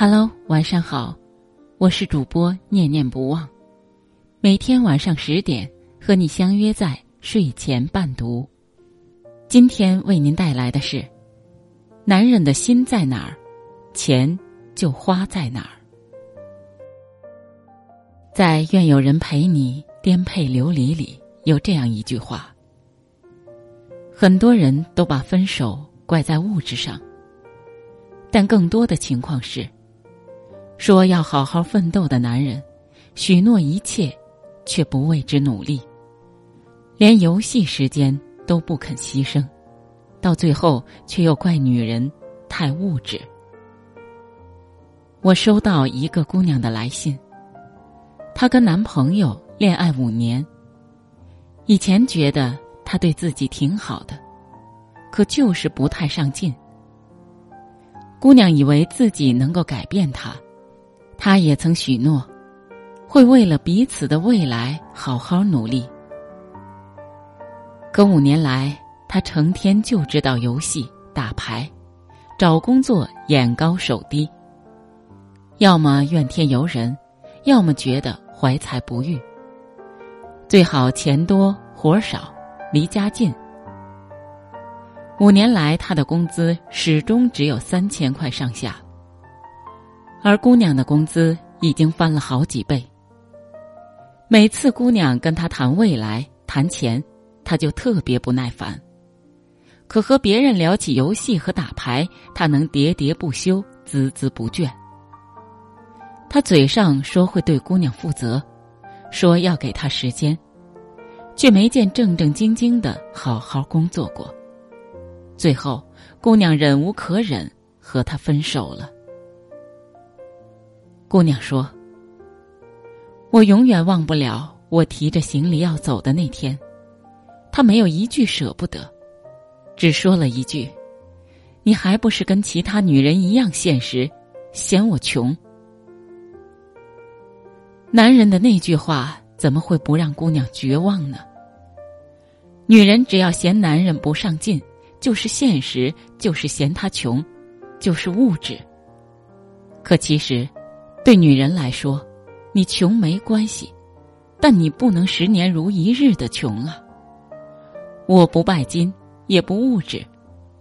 Hello，晚上好，我是主播念念不忘，每天晚上十点和你相约在睡前伴读。今天为您带来的是：男人的心在哪儿，钱就花在哪儿。在《愿有人陪你颠沛流离》里有这样一句话：很多人都把分手怪在物质上，但更多的情况是。说要好好奋斗的男人，许诺一切，却不为之努力，连游戏时间都不肯牺牲，到最后却又怪女人太物质。我收到一个姑娘的来信，她跟男朋友恋爱五年，以前觉得他对自己挺好的，可就是不太上进。姑娘以为自己能够改变他。他也曾许诺，会为了彼此的未来好好努力。可五年来，他成天就知道游戏、打牌，找工作眼高手低。要么怨天尤人，要么觉得怀才不遇。最好钱多活少，离家近。五年来，他的工资始终只有三千块上下。而姑娘的工资已经翻了好几倍。每次姑娘跟他谈未来、谈钱，他就特别不耐烦。可和别人聊起游戏和打牌，他能喋喋不休、孜孜不倦。他嘴上说会对姑娘负责，说要给她时间，却没见正正经经的好好工作过。最后，姑娘忍无可忍，和他分手了。姑娘说：“我永远忘不了我提着行李要走的那天，他没有一句舍不得，只说了一句：‘你还不是跟其他女人一样现实，嫌我穷。’男人的那句话怎么会不让姑娘绝望呢？女人只要嫌男人不上进，就是现实，就是嫌他穷，就是物质。可其实……”对女人来说，你穷没关系，但你不能十年如一日的穷啊。我不拜金，也不物质，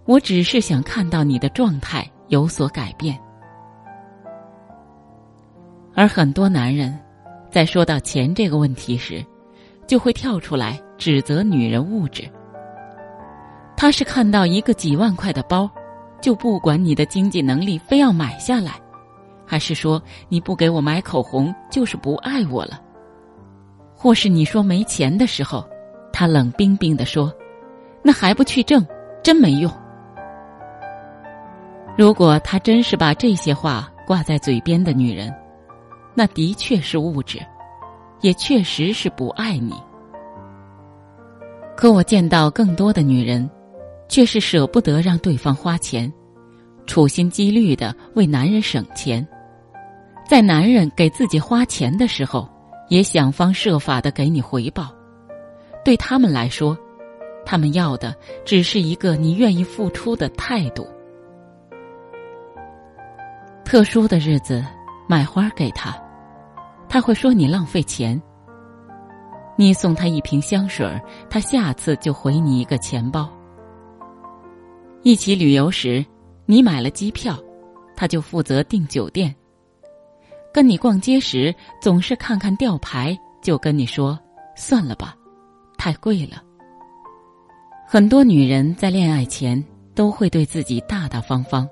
我只是想看到你的状态有所改变。而很多男人，在说到钱这个问题时，就会跳出来指责女人物质。他是看到一个几万块的包，就不管你的经济能力，非要买下来。还是说你不给我买口红就是不爱我了，或是你说没钱的时候，他冷冰冰的说：“那还不去挣，真没用。”如果他真是把这些话挂在嘴边的女人，那的确是物质，也确实是不爱你。可我见到更多的女人，却是舍不得让对方花钱，处心积虑的为男人省钱。在男人给自己花钱的时候，也想方设法的给你回报。对他们来说，他们要的只是一个你愿意付出的态度。特殊的日子买花给他，他会说你浪费钱。你送他一瓶香水他下次就回你一个钱包。一起旅游时，你买了机票，他就负责订酒店。跟你逛街时，总是看看吊牌，就跟你说：“算了吧，太贵了。”很多女人在恋爱前都会对自己大大方方，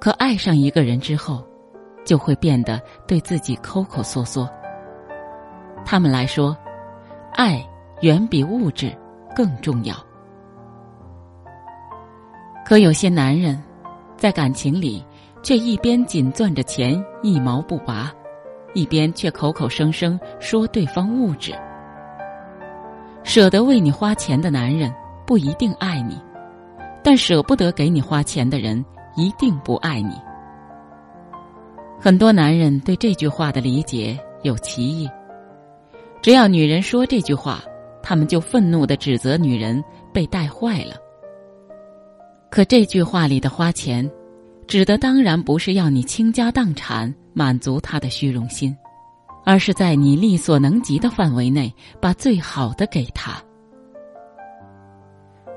可爱上一个人之后，就会变得对自己抠抠缩缩。他们来说，爱远比物质更重要。可有些男人，在感情里。却一边紧攥着钱一毛不拔，一边却口口声声说对方物质。舍得为你花钱的男人不一定爱你，但舍不得给你花钱的人一定不爱你。很多男人对这句话的理解有歧义，只要女人说这句话，他们就愤怒的指责女人被带坏了。可这句话里的花钱。指的当然不是要你倾家荡产满足他的虚荣心，而是在你力所能及的范围内把最好的给他。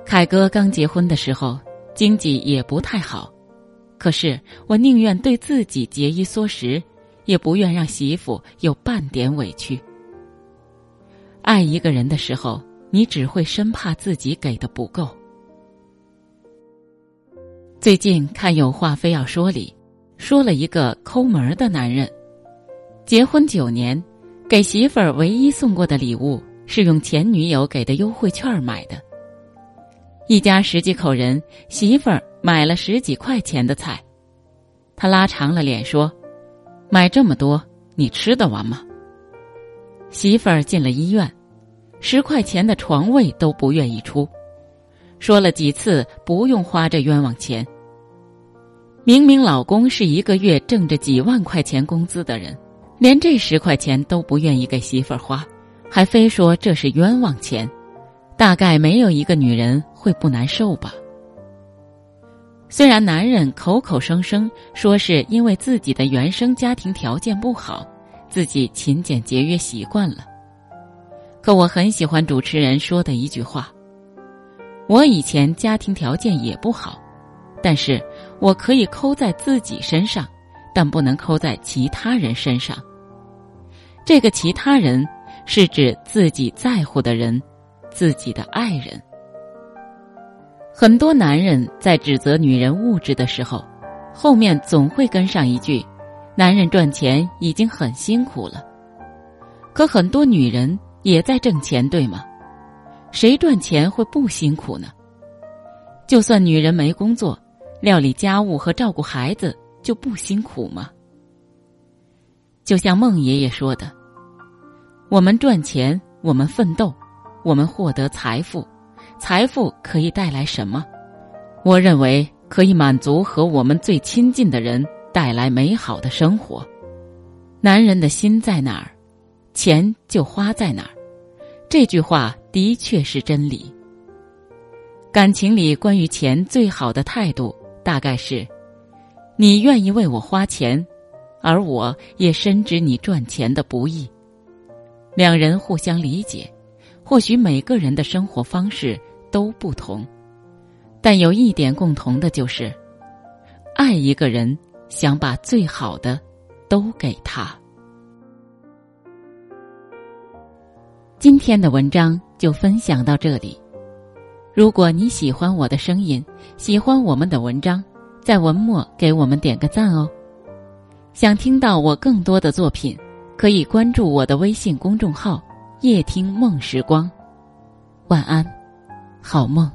凯哥刚结婚的时候，经济也不太好，可是我宁愿对自己节衣缩食，也不愿让媳妇有半点委屈。爱一个人的时候，你只会生怕自己给的不够。最近看《有话非要说》里，说了一个抠门的男人，结婚九年，给媳妇儿唯一送过的礼物是用前女友给的优惠券买的。一家十几口人，媳妇儿买了十几块钱的菜，他拉长了脸说：“买这么多，你吃得完吗？”媳妇儿进了医院，十块钱的床位都不愿意出，说了几次不用花这冤枉钱。明明老公是一个月挣着几万块钱工资的人，连这十块钱都不愿意给媳妇儿花，还非说这是冤枉钱。大概没有一个女人会不难受吧。虽然男人口口声声说是因为自己的原生家庭条件不好，自己勤俭节约习惯了，可我很喜欢主持人说的一句话：“我以前家庭条件也不好，但是我可以抠在自己身上，但不能抠在其他人身上。这个其他人是指自己在乎的人。”自己的爱人，很多男人在指责女人物质的时候，后面总会跟上一句：“男人赚钱已经很辛苦了。”可很多女人也在挣钱，对吗？谁赚钱会不辛苦呢？就算女人没工作，料理家务和照顾孩子就不辛苦吗？就像孟爷爷说的：“我们赚钱，我们奋斗。”我们获得财富，财富可以带来什么？我认为可以满足和我们最亲近的人带来美好的生活。男人的心在哪儿，钱就花在哪儿。这句话的确是真理。感情里关于钱最好的态度，大概是：你愿意为我花钱，而我也深知你赚钱的不易。两人互相理解。或许每个人的生活方式都不同，但有一点共同的就是，爱一个人想把最好的都给他。今天的文章就分享到这里。如果你喜欢我的声音，喜欢我们的文章，在文末给我们点个赞哦。想听到我更多的作品，可以关注我的微信公众号。夜听梦时光，晚安，好梦。